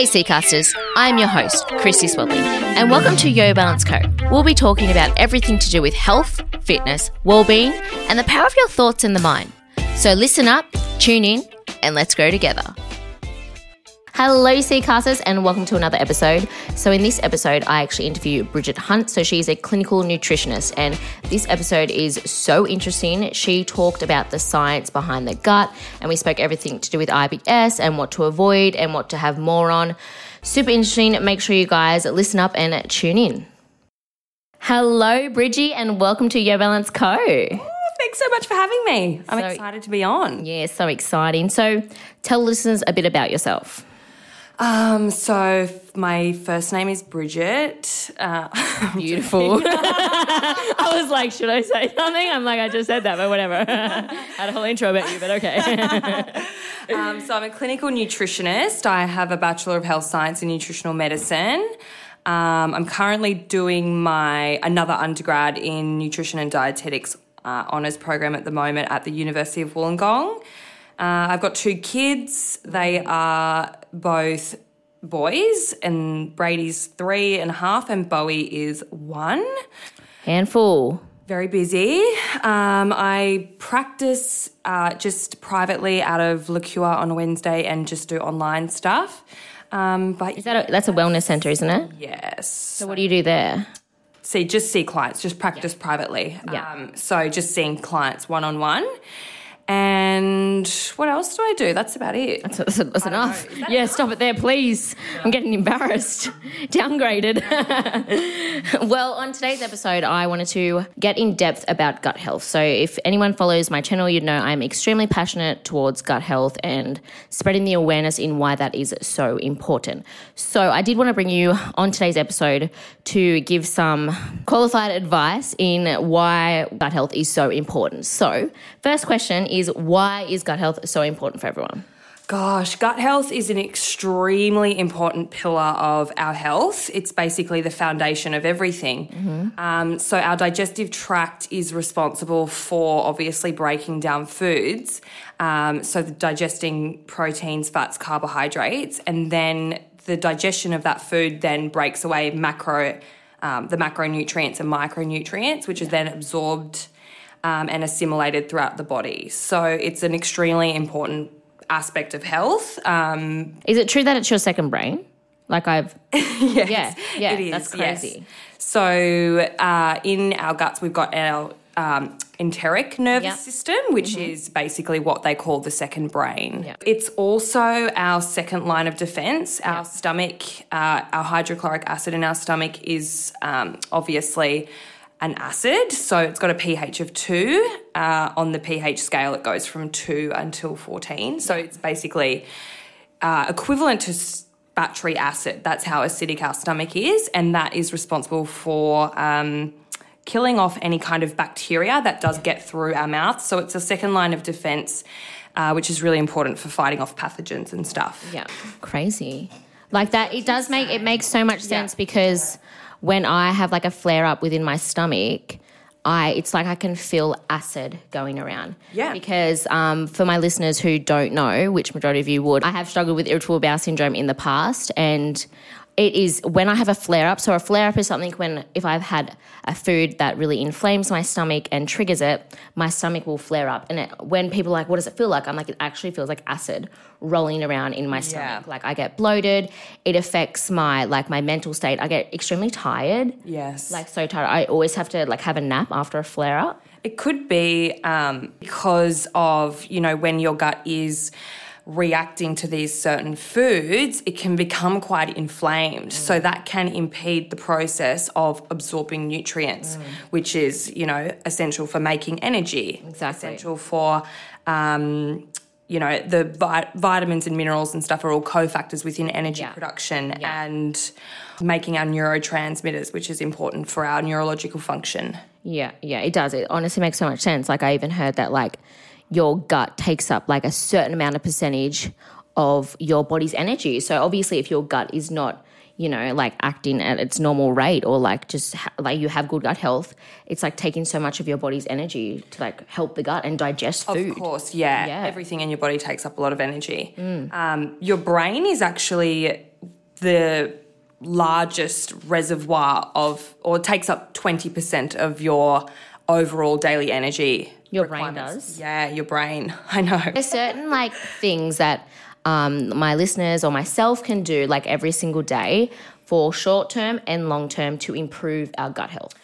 Hey Seacasters, I'm your host, Christy Swelling, and welcome to Your Balance Co. We'll be talking about everything to do with health, fitness, well-being, and the power of your thoughts and the mind. So listen up, tune in, and let's grow together. Hello, Seacasters, and welcome to another episode. So, in this episode, I actually interview Bridget Hunt. So, she's a clinical nutritionist, and this episode is so interesting. She talked about the science behind the gut, and we spoke everything to do with IBS and what to avoid and what to have more on. Super interesting. Make sure you guys listen up and tune in. Hello, Bridgie, and welcome to Your Balance Co. Oh, thanks so much for having me. I'm So- excited to be on. Yeah, so exciting. So, tell listeners a bit about yourself. Um, so my first name is Bridget. Uh, Beautiful. I was like, should I say something? I'm like, I just said that, but whatever. I had a whole intro about you, but okay. um, so I'm a clinical nutritionist. I have a Bachelor of Health Science in Nutritional Medicine. Um, I'm currently doing my another undergrad in nutrition and dietetics uh, honours program at the moment at the University of Wollongong. Uh, I've got two kids. They are both boys, and Brady's three and a half, and Bowie is one. Handful. Very busy. Um, I practice uh, just privately out of Liqueur on Wednesday and just do online stuff. Um, but Is that a, that's a wellness center, isn't it? yes, So what do you do there? see, just see clients, just practice privately. Yeah. Um, so just seeing clients one on one. And what else do I do? That's about it. That's, that's, that's enough. Yeah, stop it there, please. I'm getting embarrassed. Downgraded. well, on today's episode, I wanted to get in depth about gut health. So, if anyone follows my channel, you'd know I'm extremely passionate towards gut health and spreading the awareness in why that is so important. So, I did want to bring you on today's episode to give some qualified advice in why gut health is so important. So, first question is why is gut health so important for everyone? Gosh, gut health is an extremely important pillar of our health. It's basically the foundation of everything. Um, so, our digestive tract is responsible for obviously breaking down foods. Um, so, the digesting proteins, fats, carbohydrates, and then the digestion of that food then breaks away macro, um, the macronutrients and micronutrients, which is then absorbed um, and assimilated throughout the body. So, it's an extremely important aspect of health. Um, Is it true that it's your second brain? Like I've yes, Yeah, yeah, it is. that's yes. crazy. So uh, in our guts, we've got our um, enteric nervous Yeah. system, which is basically what they call the second brain. Yeah. It's also our second line of defense. Our stomach, uh, our hydrochloric acid in our stomach is um, obviously an acid, so it's got a pH of two. Uh, on the pH scale, it goes from two until 14. So it's basically uh, equivalent to battery acid. That's how acidic our stomach is, and that is responsible for um, killing off any kind of bacteria that does get through our mouth. So it's a second line of defense, uh, which is really important for fighting off pathogens and stuff. yeah, crazy. Like that it does make it makes so much sense because when I have like a flare up within my stomach, I it's like I can feel acid going around. Yeah. Because um, for my listeners who don't know, which majority of you would, I have struggled with irritable bowel syndrome in the past and it is when I have a flare up. So a flare up is something when if I've had a food that really inflames my stomach and triggers it, my stomach will flare up. And it, when people are like, "What does it feel like?" I'm like, it actually feels like acid rolling around in my stomach. Like I get bloated. It affects my like my mental state. I get extremely tired. Yes. Like so tired. I always have to like have a nap after a flare up. It could be um, because of, you know, when your gut is reacting to these certain foods, it can become quite inflamed. So that can impede the process of absorbing nutrients, which is, you know, essential for making energy. Exactly. Essential for, um, you know, the vi- vitamins and minerals and stuff are all cofactors within energy Yeah. production Yeah. and making our neurotransmitters, which is important for our neurological function. Yeah, yeah, it does. It honestly makes so much sense. Like I even heard that like your gut takes up like a certain amount of percentage of your body's energy. So obviously if your gut is not, you know, like acting at its normal rate or like just ha- like you have good gut health, it's like taking so much of your body's energy to like help the gut and digest food. Of course, yeah. Yeah. Everything in your body takes up a lot of energy. Um, your brain is actually the largest reservoir of, or takes up 20% of your overall daily energy. Your brain does? Yeah, your brain. I know. There's certain like things that um, my listeners or myself can do like every single day for short term and long term to improve our gut health.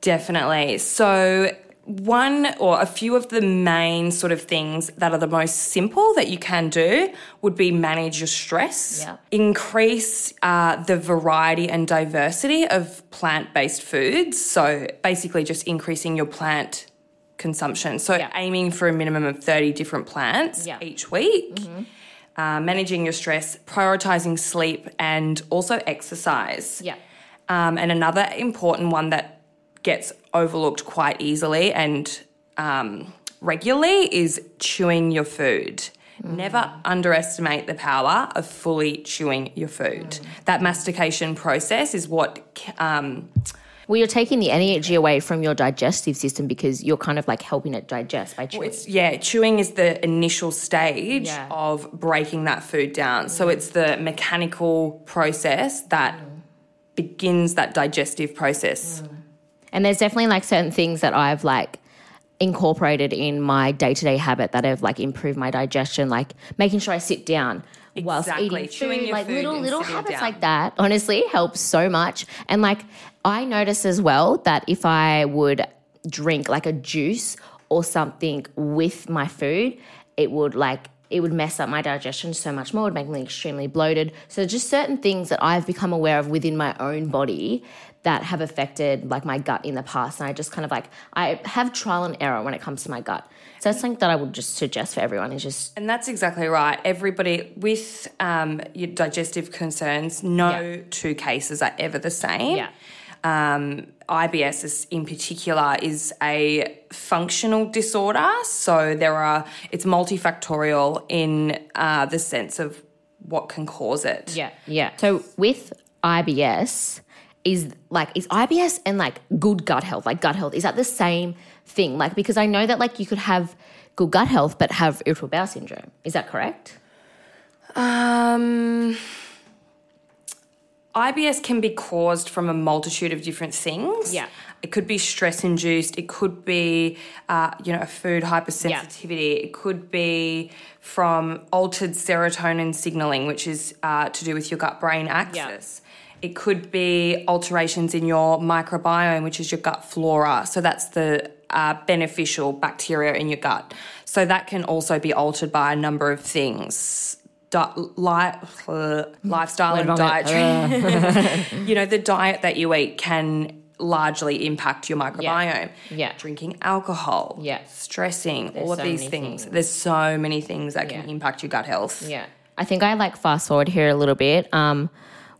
Definitely. So, one or a few of the main sort of things that are the most simple that you can do would be manage your stress, Yeah. increase uh, the variety and diversity of plant based foods. So, basically, just increasing your plant consumption. So, Yeah. aiming for a minimum of 30 different plants Yeah. each week. Uh, managing your stress, prioritizing sleep, and also exercise. Yeah. Um, and another important one that gets overlooked quite easily and um, regularly is chewing your food. Never underestimate the power of fully chewing your food. That mastication process is what um, Well, you're taking the energy away from your digestive system because you're kind of like helping it digest by chewing. It's yeah, chewing is the initial stage Yeah. of breaking that food down. So it's the mechanical process that begins that digestive process. And there's definitely like certain things that I've like incorporated in my day to day habit that have like improved my digestion, like making sure I sit down whilst Exactly. eating Chewing food, your like food little little habits down. like that. Honestly, helps so much. And like I notice as well that if I would drink like a juice or something with my food, it would like it would mess up my digestion so much more, it would make me extremely bloated. So just certain things that I've become aware of within my own body that have affected like my gut in the past. And I just kind of like I have trial and error when it comes to my gut. So that's something that I would just suggest for everyone is just And that's exactly right. Everybody with um, your digestive concerns, no Yeah. two cases are ever the same. Yeah. Um, IBS is, in particular is a functional disorder. So there are it's multifactorial in uh, the sense of what can cause it. Yeah, yeah. So with IBS, is like is IBS and like good gut health, like gut health, is that the same thing? Like because I know that like you could have good gut health but have irritable bowel syndrome. Is that correct? Um, IBS can be caused from a multitude of different things. Yeah. It could be stress induced. It could be, uh, you know, a food hypersensitivity. It could be from altered serotonin signaling, which is uh, to do with your gut brain axis. It could be alterations in your microbiome, which is your gut flora. So that's the uh, beneficial bacteria in your gut. So that can also be altered by a number of things. Di- li- uh, lifestyle and dietary. you know, the diet that you eat can largely impact your microbiome. Yeah. Drinking alcohol. Yeah. Stressing. all of so these things. things. There's so many things that can impact your gut health. Yeah. I think I like fast forward here a little bit. Um,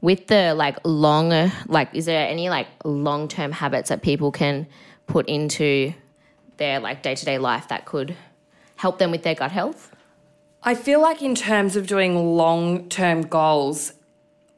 with the like long, like, is there any like long term habits that people can put into their like day to day life that could help them with their gut health? I feel like in terms of doing long-term goals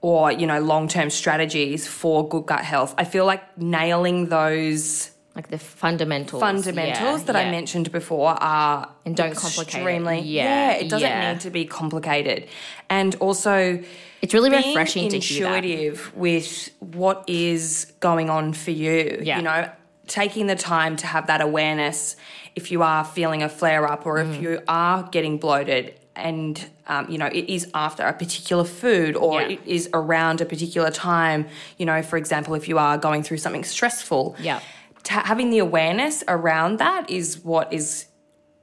or, you know, long-term strategies for good gut health, I feel like nailing those Like the fundamentals. fundamentals Yeah, that I mentioned before are And don't complicate it. extremely Yeah, it doesn't yeah. need to be complicated. And also It's really refreshing to hear intuitive with what is going on for you. Yeah. You know, taking the time to have that awareness if you are feeling a flare up or Mm. if you are getting bloated and um, you know it is after a particular food or Yeah. it is around a particular time you know for example if you are going through something stressful Yeah. Ta- having the awareness around that is what is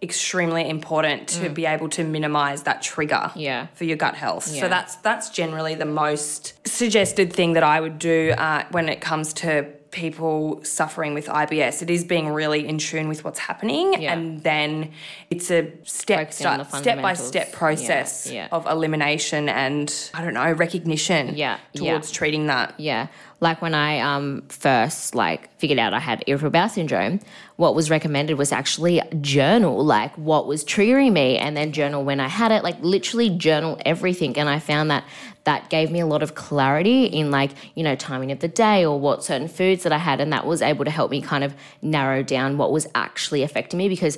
extremely important to be able to minimize that trigger Mm. Yeah. for your gut health. Yeah. So that's that's generally the most suggested thing that I would do uh, when it comes to people suffering with IBS. It is being really in tune with what's happening, Yeah. and then it's a step the step by step process Yeah, yeah. of elimination and I don't know recognition. Yeah. towards treating that. Yeah. Like when I um first like figured out I had irritable bowel syndrome, what was recommended was actually journal like what was triggering me and then journal when I had it, like literally journal everything. And I found that that gave me a lot of clarity in like, you know, timing of the day or what certain foods that I had. And that was able to help me kind of narrow down what was actually affecting me because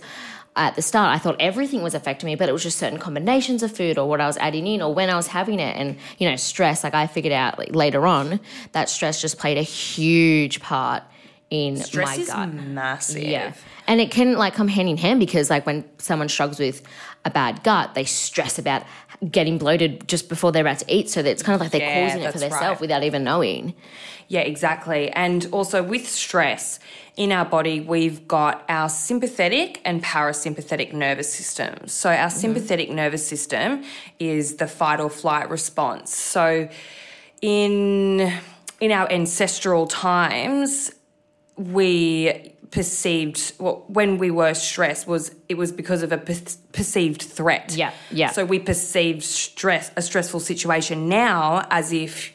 at the start, I thought everything was affecting me, but it was just certain combinations of food or what I was adding in or when I was having it. And, you know, stress, like I figured out like, later on that stress just played a huge part in Stress my is gut. massive. Yeah. And it can like come hand in hand because like when someone struggles with a bad gut, they stress about getting bloated just before they're about to eat. So that it's kind of like they're Yeah, causing it for themselves right. without even knowing. Yeah, exactly. And also with stress in our body, we've got our sympathetic and parasympathetic nervous system. So our mm-hmm. sympathetic nervous system is the fight or flight response. So in in our ancestral times, we perceived well, when we were stressed was it was because of a per- perceived threat. Yeah, yeah. So we perceived stress a stressful situation now as if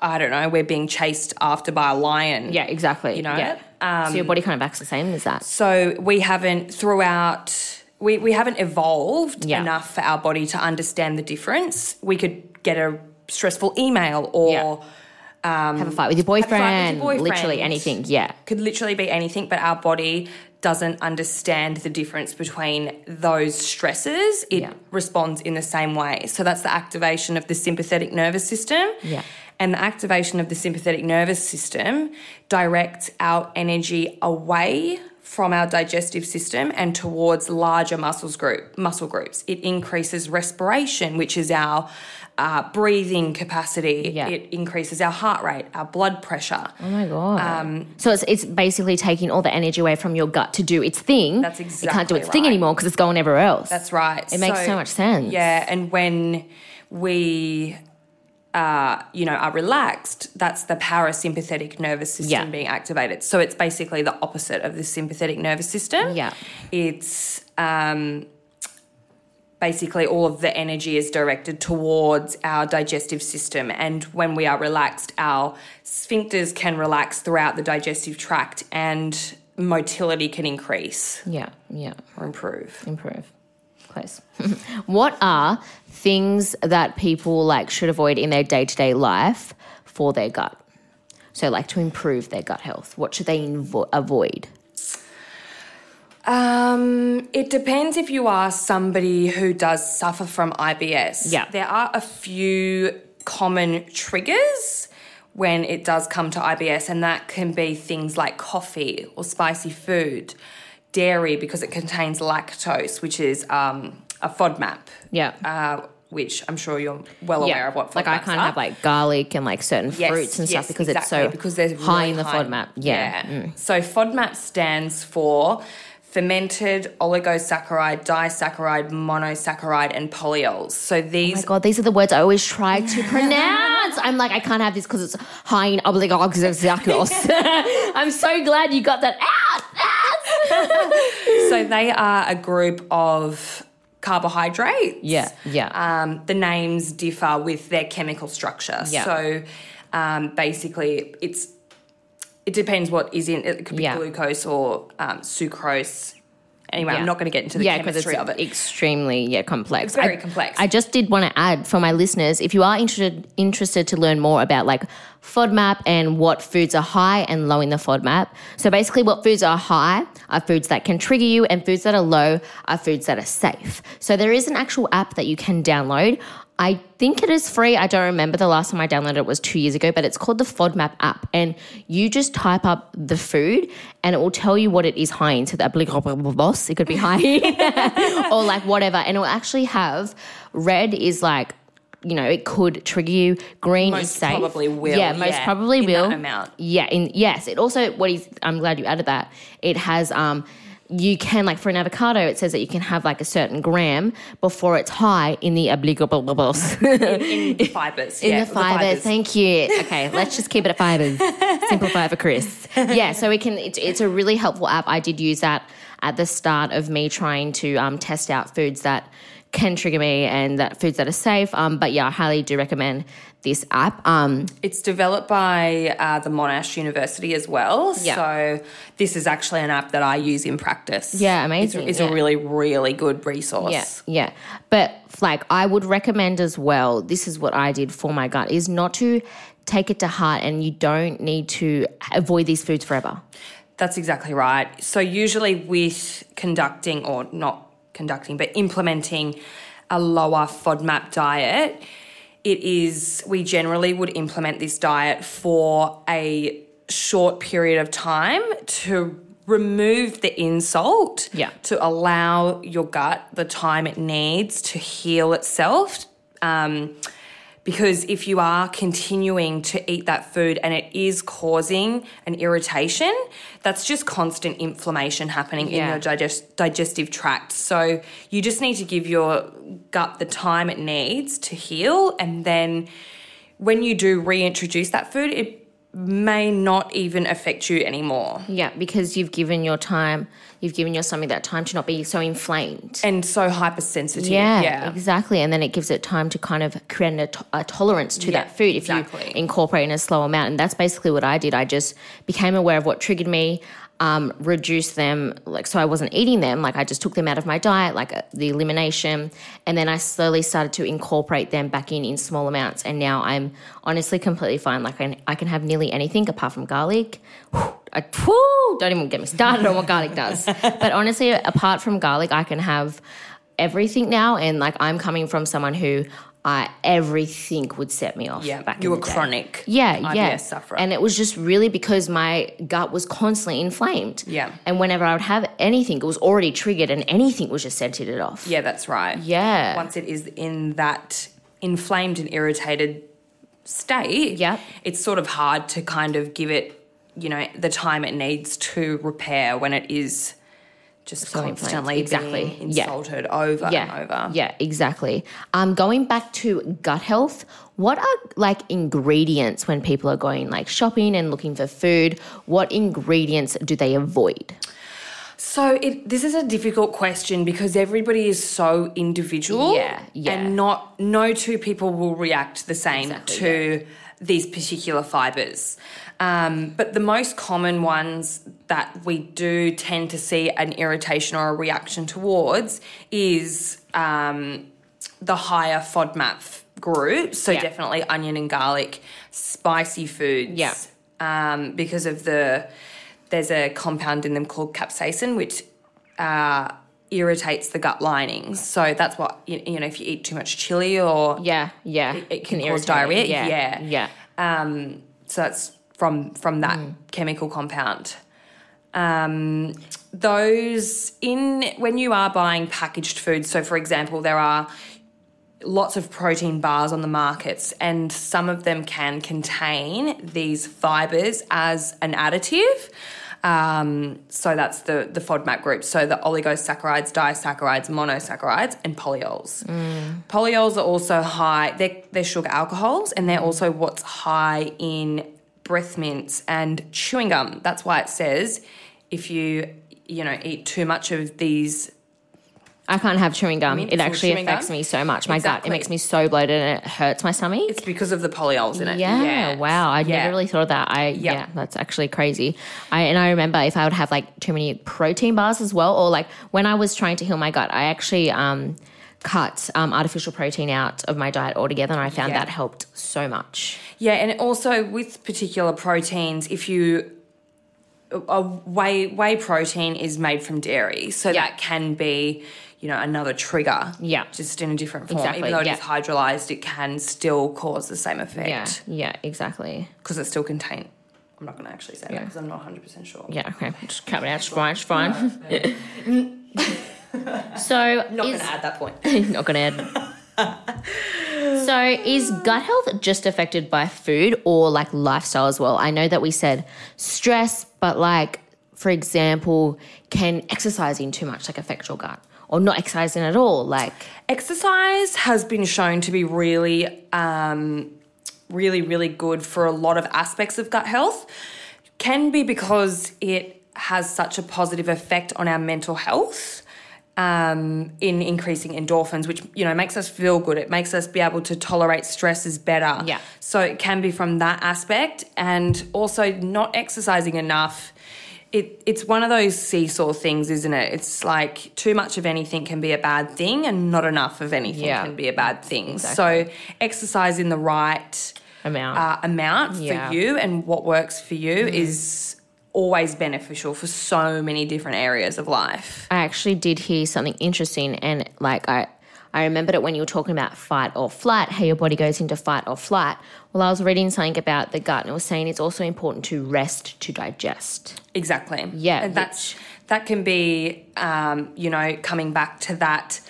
I don't know we're being chased after by a lion. Yeah, exactly. You know? Yeah. so your body kind of acts the same as that. So we haven't throughout we, we haven't evolved Yeah. enough for our body to understand the difference. We could get a stressful email or Yeah. Um, have a fight with your boyfriend, boyfriend. literally anything. Yeah. could literally be anything, but our body doesn't understand the difference between those stresses. It Yeah. responds in the same way. So that's the activation of the sympathetic nervous system. Yeah. And the activation of the sympathetic nervous system directs our energy away from our digestive system and towards larger muscles group muscle groups. It increases respiration, which is our uh, breathing capacity. Yeah. It increases our heart rate, our blood pressure. Oh my god. so it's it's basically taking all the energy away from your gut to do its thing. That's exactly. It can't do its thing anymore because it's going everywhere else. That's right. It makes so much sense. Yeah, and when we, uh, you know, are relaxed, that's the parasympathetic nervous system Yeah. being activated. So it's basically the opposite of the sympathetic nervous system. Yeah. It's um, basically all of the energy is directed towards our digestive system, and when we are relaxed, our sphincters can relax throughout the digestive tract, and motility can increase Yeah. Yeah. or improve. Improve. Close. what are things that people like should avoid in their day to day life for their gut? So, like to improve their gut health, what should they invo- avoid? Um, it depends if you are somebody who does suffer from IBS. Yeah. There are a few common triggers when it does come to IBS, and that can be things like coffee or spicy food, dairy because it contains lactose, which is um, a FODMAP. Yeah. Uh, which I'm sure you're well aware of what FODMAPs like I kind of have like garlic and like certain Yes, fruits and yes, stuff because exactly, it's so because there's high really in the high- FODMAP. Yeah. Mm. So FODMAP stands for fermented oligosaccharide, disaccharide, monosaccharide, and polyols. So Oh my these god, these are the words I always try to pronounce. I'm like, I can't have this because it's high in obligoxacos. I'm so glad you got that out. so they are a group of carbohydrates. Yeah, yeah. Um, the names differ with their chemical structure. Yeah. So um, basically, it's it depends what is in it. Could be Yeah. glucose or um, sucrose. Anyway, Yeah. I'm not going to get into the yeah, because it's chemistry of it. extremely yeah complex. It's very I- complex. I just did want to add for my listeners, if you are interested interested to learn more about like FODMAP and what foods are high and low in the FODMAP. So basically, what foods are high are foods that can trigger you, and foods that are low are foods that are safe. So there is an actual app that you can download. I think it is free. I don't remember the last time I downloaded it was two years ago, but it's called the FODMAP app. And you just type up the food and it will tell you what it is high in. So the boss, it could be high or like whatever. And it will actually have red is like, you know, it could trigger you. Green is Most safe. probably will, Yeah, most yeah, probably will. that amount. Yeah, in yes. It also what is I'm glad you added that. It has um you can like for an avocado it says that you can have like a certain gram before it's high in the obligables. in the fibers. in yeah, the fibers. Thank you. Okay, let's just keep it at fibers. Simplify for Chris. Yeah, so we can. It's, it's a really helpful app. I did use that at the start of me trying to um, test out foods that can trigger me and that foods that are safe. Um, but yeah, I highly do recommend this app. Um, It's developed by uh, the Monash University as well. Yeah. So this is actually an app that I use in practice. Yeah, It's, amazing, it's yeah. a really, really good resource. Yeah, yeah. But like I would recommend as well, this is what I did for my gut, is not to take it to heart and you don't need to avoid these foods forever. That's exactly right. So, usually, with conducting or not conducting, but implementing a lower FODMAP diet, it is, we generally would implement this diet for a short period of time to remove the insult, Yeah. to allow your gut the time it needs to heal itself. Um, because if you are continuing to eat that food and it is causing an irritation, that's just constant inflammation happening in your digest- digestive tract. So you just need to give your gut the time it needs to heal. And then when you do reintroduce that food, it may not even affect you anymore. Yeah, because you've given your time, you've given your stomach that time to not be so inflamed. And so hypersensitive. Yeah, Yeah. exactly. And then it gives it time to kind of create a, to- a tolerance to Yeah, that food if exactly. you incorporate in a slow amount. And that's basically what I did. I just became aware of what triggered me, um, reduced them, like so I wasn't eating them. Like I just took them out of my diet, like uh, the elimination, and then I slowly started to incorporate them back in in small amounts. And now I'm honestly completely fine. Like I, I can have nearly anything apart from garlic. I, whew, don't even get me started on what garlic does. But honestly, apart from garlic, I can have everything now. And like I'm coming from someone who I everything would set me off. Yeah. back you were chronic. Yeah, IBS yeah. sufferer. And it was just really because my gut was constantly inflamed. Yeah. And whenever I would have anything, it was already triggered and anything was just setting it off. Yeah, that's right. Yeah. Once it is in that inflamed and irritated state, yeah, it's sort of hard to kind of give it, you know, the time it needs to repair when it is just So constantly Exactly. being Yeah. insulted over yeah, and over. Yeah, exactly. Um, going back to gut health, what are like ingredients when people are going like shopping and looking for food? What ingredients do they avoid? So it, this is a difficult question because everybody is so individual. Yeah, yeah. And not no two people will react the same Exactly, to these particular fibers. Um, but the most common ones that we do tend to see an irritation or a reaction towards is um, the higher FODMAP group. So Yeah. definitely onion and garlic, spicy foods. Yeah. Um, because of the there's a compound in them called capsaicin, which uh, irritates the gut linings. So that's what you, you know. If you eat too much chili or Yeah, yeah. it can cause irritate. diarrhea, Yeah, yeah. yeah. um, so that's from from that Mm. chemical compound. Um, those in when you are buying packaged food. So, for example, there are lots of protein bars on the markets, and some of them can contain these fibers as an additive. Um, so that's the the FODMAP group. So the oligosaccharides, disaccharides, monosaccharides, and polyols. Polyols are also high. They're, they're sugar alcohols, and they're also what's high in breath mints and chewing gum. That's why it says if you you know eat too much of these I can't have chewing gum. Mint It actually affects gum? me so much. My gut, it makes me so bloated and it hurts my stomach. It's because of the polyols in it. Yeah, Yes. wow. I'd Yeah. never really thought of that. I Yeah. yeah, that's actually crazy. I and I remember if I would have like too many protein bars as well, or like when I was trying to heal my gut, I actually um cut um, artificial protein out of my diet altogether and I found Yeah. that helped so much. Yeah, and also with particular proteins, if you a whey whey protein is made from dairy, so Yeah. that can be you know another trigger. Yeah. just in a different form. Exactly, Even though it is yeah. hydrolyzed, it can still cause the same effect yeah, yeah exactly. because it still contain. I'm not going to actually say that because I'm not 100 percent sure. Yeah, okay. Just cut it out. It's fine. It's fine. so Not going is, to add that point. not gonna add. so is gut health just affected by food or like lifestyle as well? I know that we said stress, but like for example, can exercising too much like affect your gut? Or not exercising at all? Like Exercise has been shown to be really, um, really, really good for a lot of aspects of gut health. Can be because it has such a positive effect on our mental health. Um, in increasing endorphins, which you know makes us feel good. It makes us be able to tolerate stresses better. Yeah. So it can be from that aspect, and also not exercising enough. It, it's one of those seesaw things, isn't it? It's like too much of anything can be a bad thing, and not enough of anything Yeah. can be a bad thing. Exactly. So exercise in the right amount. uh, amount Yeah. for you and what works for you is always beneficial for so many different areas of life. I actually did hear something interesting, and like I, I remembered it when you were talking about fight or flight, how your body goes into fight or flight. Well, I was reading something about the gut, and it was saying it's also important to rest to digest. Exactly. Yeah, And that's that can be, um, you know, coming back to that.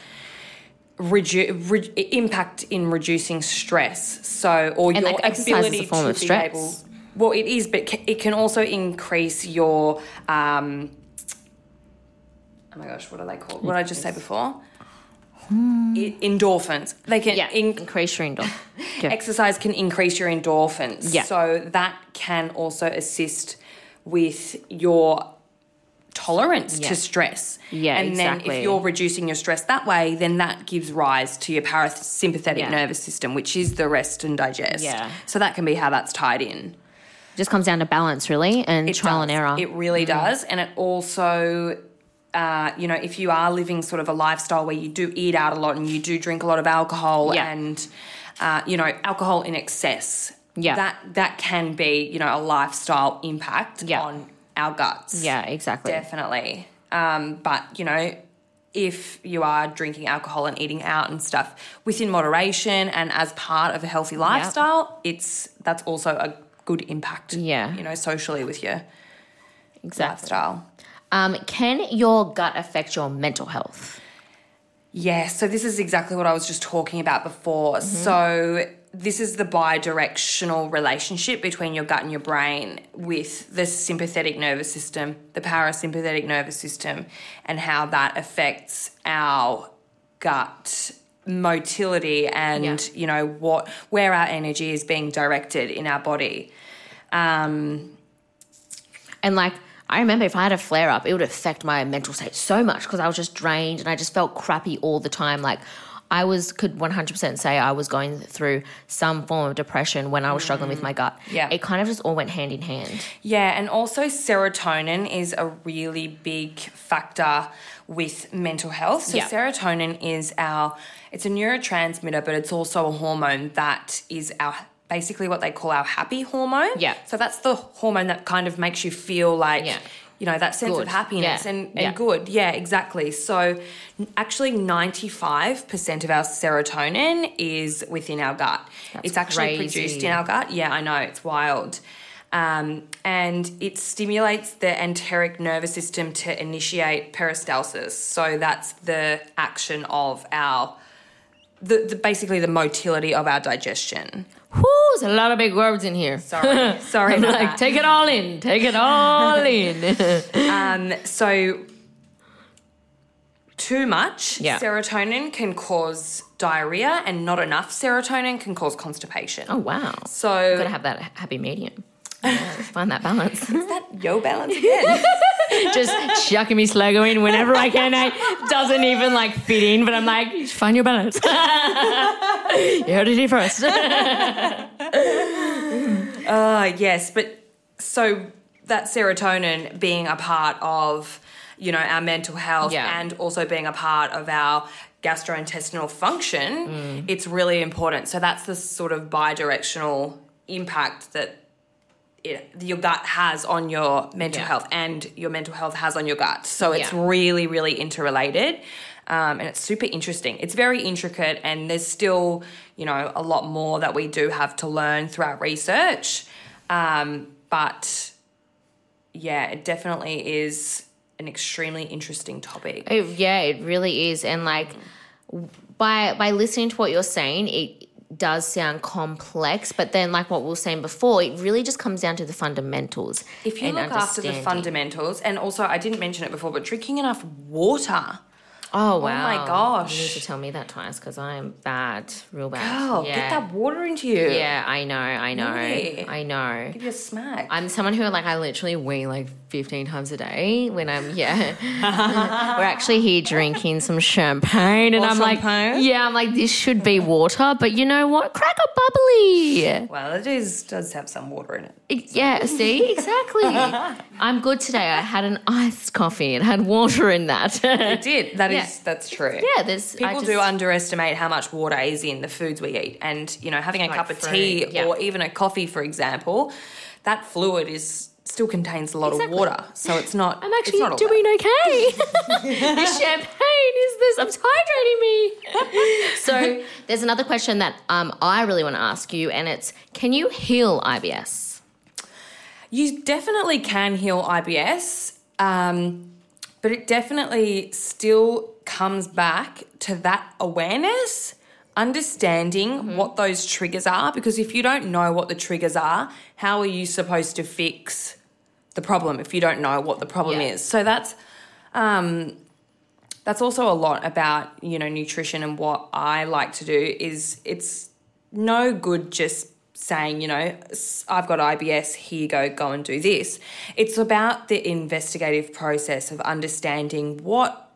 Redu- re- impact in reducing stress. So, or And, your like, exercise is a ability form to of be stress. able. Well, it is, but it can also increase your. Um, oh my gosh, what are they called? What did I just say before? Hmm. I- endorphins. They can Yeah, in- increase your endorphins. Yeah. exercise can increase your endorphins. Yeah. So that can also assist with your tolerance Yeah. to stress. Yeah, And then if you're reducing your stress that way, then that gives rise to your parasympathetic Yeah. nervous system, which is the rest and digest. Yeah. So that can be how that's tied in. It Just comes down to balance, really, and It trial does. and error. It really mm-hmm. does. And it also, uh, you know, if you are living sort of a lifestyle where you do eat out a lot and you do drink a lot of alcohol Yeah. and, uh, you know, alcohol in excess, Yeah. that that can be, you know, a lifestyle impact Yeah. on our guts. yeah, exactly. Definitely. Um, but, you know, if you are drinking alcohol and eating out and stuff within moderation and as part of a healthy lifestyle, it's that's also a good impact. Yeah. You know, socially with your Exactly. lifestyle. Um, can your gut affect your mental health? Yeah, so this is exactly what I was just talking about before. So this is the bi-directional relationship between your gut and your brain with the sympathetic nervous system, the parasympathetic nervous system, and how that affects our gut motility and Yeah. you know what where our energy is being directed in our body. Um, And like, I remember if I had a flare up, it would affect my mental state so much because I was just drained and I just felt crappy all the time. Like, I was could 100% say I was going through some form of depression when I was struggling with my gut. Yeah. It kind of just all went hand in hand. Yeah, and also serotonin is a really big factor with mental health. So Yeah. serotonin is our it's a neurotransmitter, but it's also a hormone that is our basically what they call our happy hormone. Yeah. So that's the hormone that kind of makes you feel like Yeah. you know that sense Good. of happiness Yeah. and, and Yeah. good. Yeah, exactly. So actually 95% of our serotonin is within our gut. it's actually crazy. produced in our gut. Yeah, I know, it's wild. Um, and it stimulates the enteric nervous system to initiate peristalsis. So that's the action of our, the, the basically the motility of our digestion. Whoo, there's a lot of big words in here. Sorry, sorry like, that. take it all in, take it all in. Um, so too much Yeah. serotonin can cause diarrhea, and not enough serotonin can cause constipation. oh, wow. So Gotta have that happy medium. Find that balance. Is that yo balance again. just chucking me in whenever I can. I doesn't even like fit in, but I'm like, find your balance. you heard it here first. Uh, yes, but so that serotonin being a part of, you know, our mental health Yeah. and also being a part of our gastrointestinal function, it's really important. So that's the sort of bi-directional impact that it, your gut has on your mental Yeah. health and your mental health has on your gut. So it's Yeah. really, really interrelated. Um, and it's super interesting. It's very intricate, and there's still, you know, a lot more that we do have to learn through our research. Um, but yeah, it definitely is an extremely interesting topic. It- yeah, it really is. And like by by listening to what you're saying, it does sound complex, but then like what we were saying before, it really just comes down to the fundamentals. If you look after the fundamentals, and also I didn't mention it before, but drinking enough water. Oh, oh wow! my gosh. You need to tell me that twice because I'm bad, real bad. Girl, yeah. get that water into you. Yeah, I know, I know, Really? I know. Give you a smack. I'm someone who like I literally wee like 15 times a day when I'm yeah. We're actually here drinking some champagne and More I'm like champagne? yeah, I'm like this should be water, but you know what? Crack a bubbly. well, it is does have some water in it. It- yeah, see? Exactly. I'm good today. I had an iced coffee and had water in that. It did. That is Yeah. that's true. yeah, there's People just- do underestimate how much water is in the foods we eat. And, you know, having a Like cup of fruit, tea yeah. or even a coffee, for example, that fluid is still contains a lot Exactly. of water, so it's not. I'm actually not doing okay. this champagne is this. It's hydrating me. so there's another question that um, I really want to ask you, and it's: Can you heal IBS? You definitely can heal IBS, um, but it definitely still comes back to that awareness, understanding what those triggers are. Because if you don't know what the triggers are, how are you supposed to fix the problem if you don't know what the problem Yeah. is? So that's um, that's also a lot about you know nutrition and what I like to do is it's no good just saying you know I've got IBS here you go go and do this it's about the investigative process of understanding what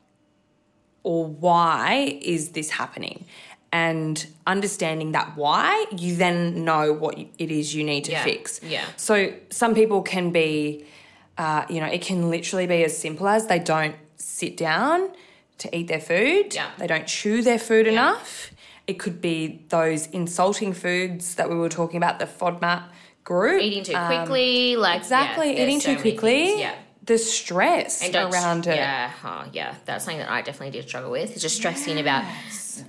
or why is this happening and understanding that why you then know what it is you need to Yeah. fix Yeah. so some people can be uh, you know it can literally be as simple as they don't sit down to eat their food Yeah. they don't chew their food enough it could be those insulting foods that we were talking about the FODMAP group Eating too quickly, like Um, exactly yeah, eating too quickly things, Yeah. the stress And around it Yeah, huh, yeah, that's something that I definitely did struggle with. It's just stressing about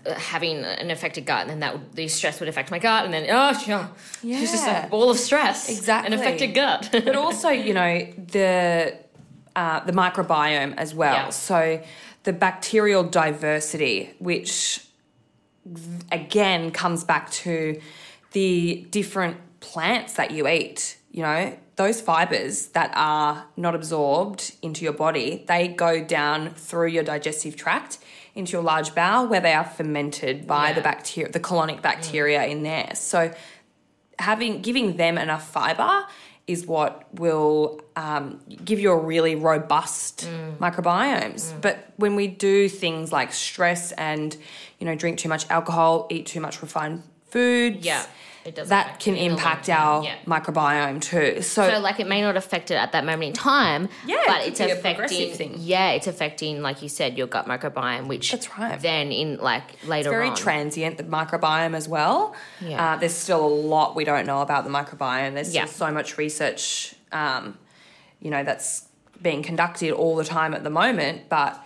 uh, having an affected gut, and then that would, the stress would affect my gut, and then oh, yeah, it's just a ball of stress, Exactly. an affected gut. but also you know the uh, the microbiome as well. Yeah. So the bacterial diversity, which again comes back to the different plants that you eat. You know those fibers that are not absorbed into your body, they go down through your digestive tract into your large bowel where they are fermented by Yeah. the bacteria, the colonic mm. bacteria in there. So having giving them enough fiber is what will um, give you a really robust microbiomes. But when we do things like stress and you know drink too much alcohol, eat too much refined foods, Yeah, that can it impact our yeah. microbiome too. So, so like it may not affect it at that moment in time, Yeah, but could it's be a progressive affecting. thing. Yeah, it's affecting, like you said, your gut microbiome, which That's right. Then in like later very on, transient the microbiome as well. Yeah. Uh, there's still a lot we don't know about the microbiome. There's Yeah. so much research, um, you know, that's being conducted all the time at the moment. But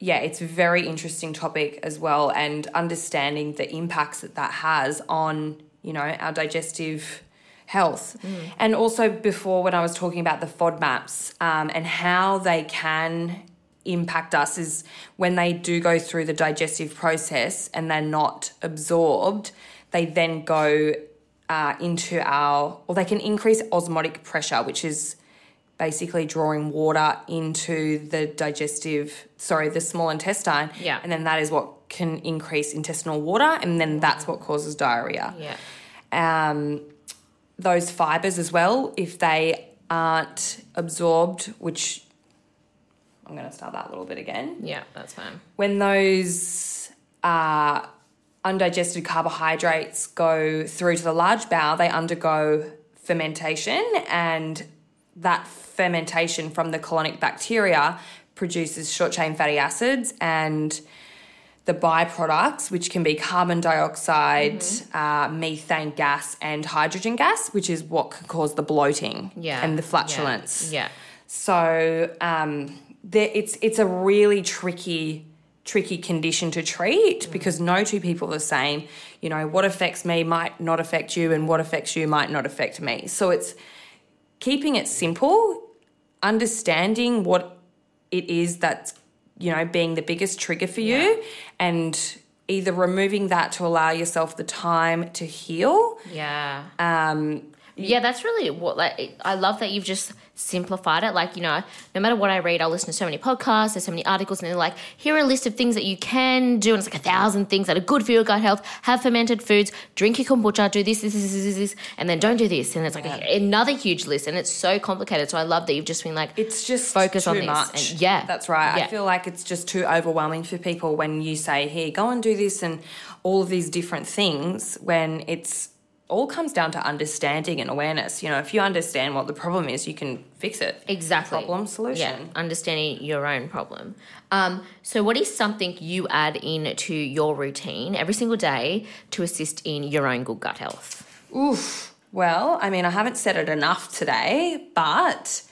yeah, it's a very interesting topic as well, and understanding the impacts that that has on you know our digestive health. And also before when I was talking about the FODMAPs um, and how they can impact us is when they do go through the digestive process and they're not absorbed, they then go uh, into our, or they can increase osmotic pressure, which is basically drawing water into the digestive, sorry, the small intestine. Yeah. And then that is what can increase intestinal water, and then that's what causes diarrhea Yeah, um, those fibers as well, if they aren't absorbed, which I'm going to start that a little bit again. yeah, that's fine. When those uh, undigested carbohydrates go through to the large bowel, they undergo fermentation, and that fermentation from the colonic bacteria produces short chain fatty acids and the byproducts, which can be carbon dioxide, uh, methane gas, and hydrogen gas, which is what can cause the bloating Yeah, and the flatulence. Yeah, So um, there, it's it's a really tricky tricky condition to treat because no two people are the same. You know what affects me might not affect you, and what affects you might not affect me. So it's keeping it simple, understanding what it is that's you know being the biggest trigger for you, and either removing that to allow yourself the time to heal. yeah. Um, Yeah, that's really what like I love that you've just simplified it. Like, you know, no matter what I read, I'll listen to so many podcasts, there's so many articles, and they're like, here are a list of things that you can do, and it's like a thousand things that are good for your gut health. Have fermented foods, drink your kombucha, do this, this, this, this, this, and then don't do this. And it's like a, another huge list, and it's so complicated. So I love that you've just been like, It's just Focus on this, much. and- yeah, that's right. yeah. I feel like it's just too overwhelming for people when you say, "Here, go and do this," and all of these different things. When it's all comes down to understanding and awareness. You know, if you understand what the problem is, you can fix it. Exactly. Problem solution. Yeah, understanding your own problem. Um, so, what is something you add in to your routine every single day to assist in your own good gut health? Oof. Well, I mean, I haven't said it enough today, but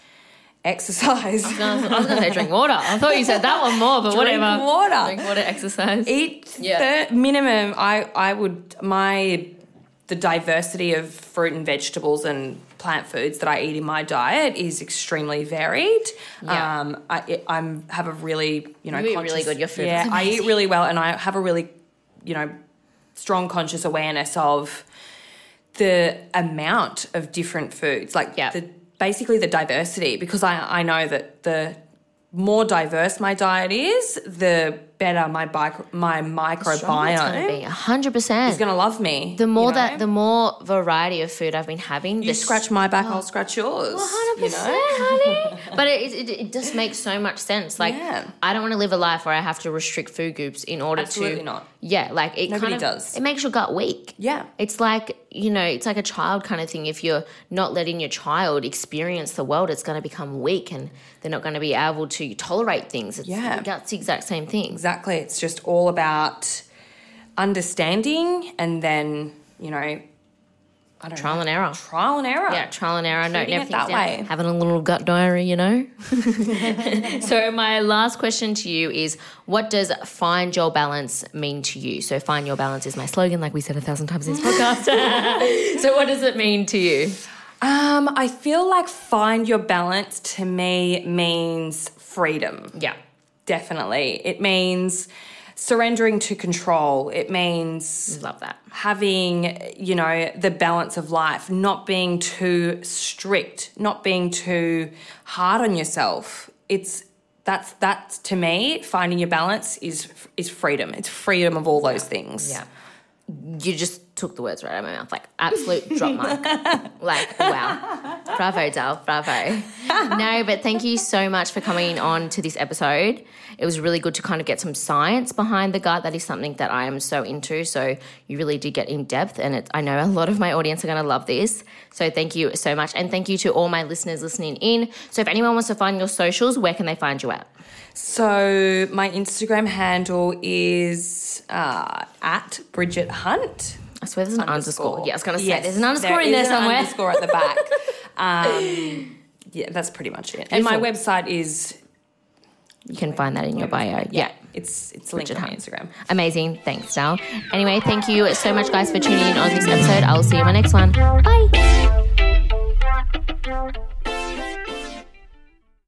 exercise. I was going to say drink water. I thought you said that one more, but Drink whatever. water. Drink water, exercise. Eat Yeah. minimum. I I would my the diversity of fruit and vegetables and plant foods that I eat in my diet is extremely varied. Yeah. Um, I I'm, have a really you know You eat really good. Your food Yeah, I eat really well, and I have a really you know strong conscious awareness of the amount of different foods, like Yeah. the basically the diversity, because I I know that the more diverse my diet is, the better my my It's going to microbiome be 100%. is going to love me. the more you know? that, the more variety of food I've been having, you the scratch my back, oh, I'll scratch yours. hundred you percent, honey. But it, it it just makes so much sense. Like Yeah. I don't want to live a life where I have to restrict food groups in order Absolutely to. not. Yeah, like it Nobody kind of does. It makes your gut weak. Yeah. It's like you know, it's like a child kind of thing. If you're not letting your child experience the world, it's going to become weak, and they're not going to be able to tolerate things. It's, Yeah. gut's the exact same thing. Exactly. It's just all about understanding and then, you know, I don't Trial know. and error. Trial and error. Yeah, trial and error. Treating it everything that down. way. Having a little gut diary, you know. so my last question to you is, what does find your balance mean to you? So find your balance is my slogan, like we said a thousand times in this podcast. so what does it mean to you? Um, I feel like find your balance to me means freedom. Yeah. Definitely. It means surrendering to control. It means Love that. having, you know, the balance of life, not being too strict, not being too hard on yourself. It's that's that's to me finding your balance is is freedom. It's freedom of all those things. Yeah. You just took the words right out of my mouth, like absolute drop mic. like, wow. Bravo, Dal. Bravo. no, but thank you so much for coming on to this episode. It was really good to kind of get some science behind the gut. That is something that I am so into. So you really did get in depth, and it, I know a lot of my audience are going to love this. So thank you so much, and thank you to all my listeners listening in. So if anyone wants to find your socials, where can they find you at? So my Instagram handle is uh, at Bridget Hunt. I swear there's an underscore. Yeah, I was going to say Yes, there's an underscore in there an somewhere. underscore at the back. um, yeah, that's pretty much it. And my website is You can find that in your bio. Yeah. it's it's linked Bridget on. Instagram. Amazing. Thanks, Dal. Anyway, thank you so much, guys, for tuning in on this episode. I will see you in my next one. Bye.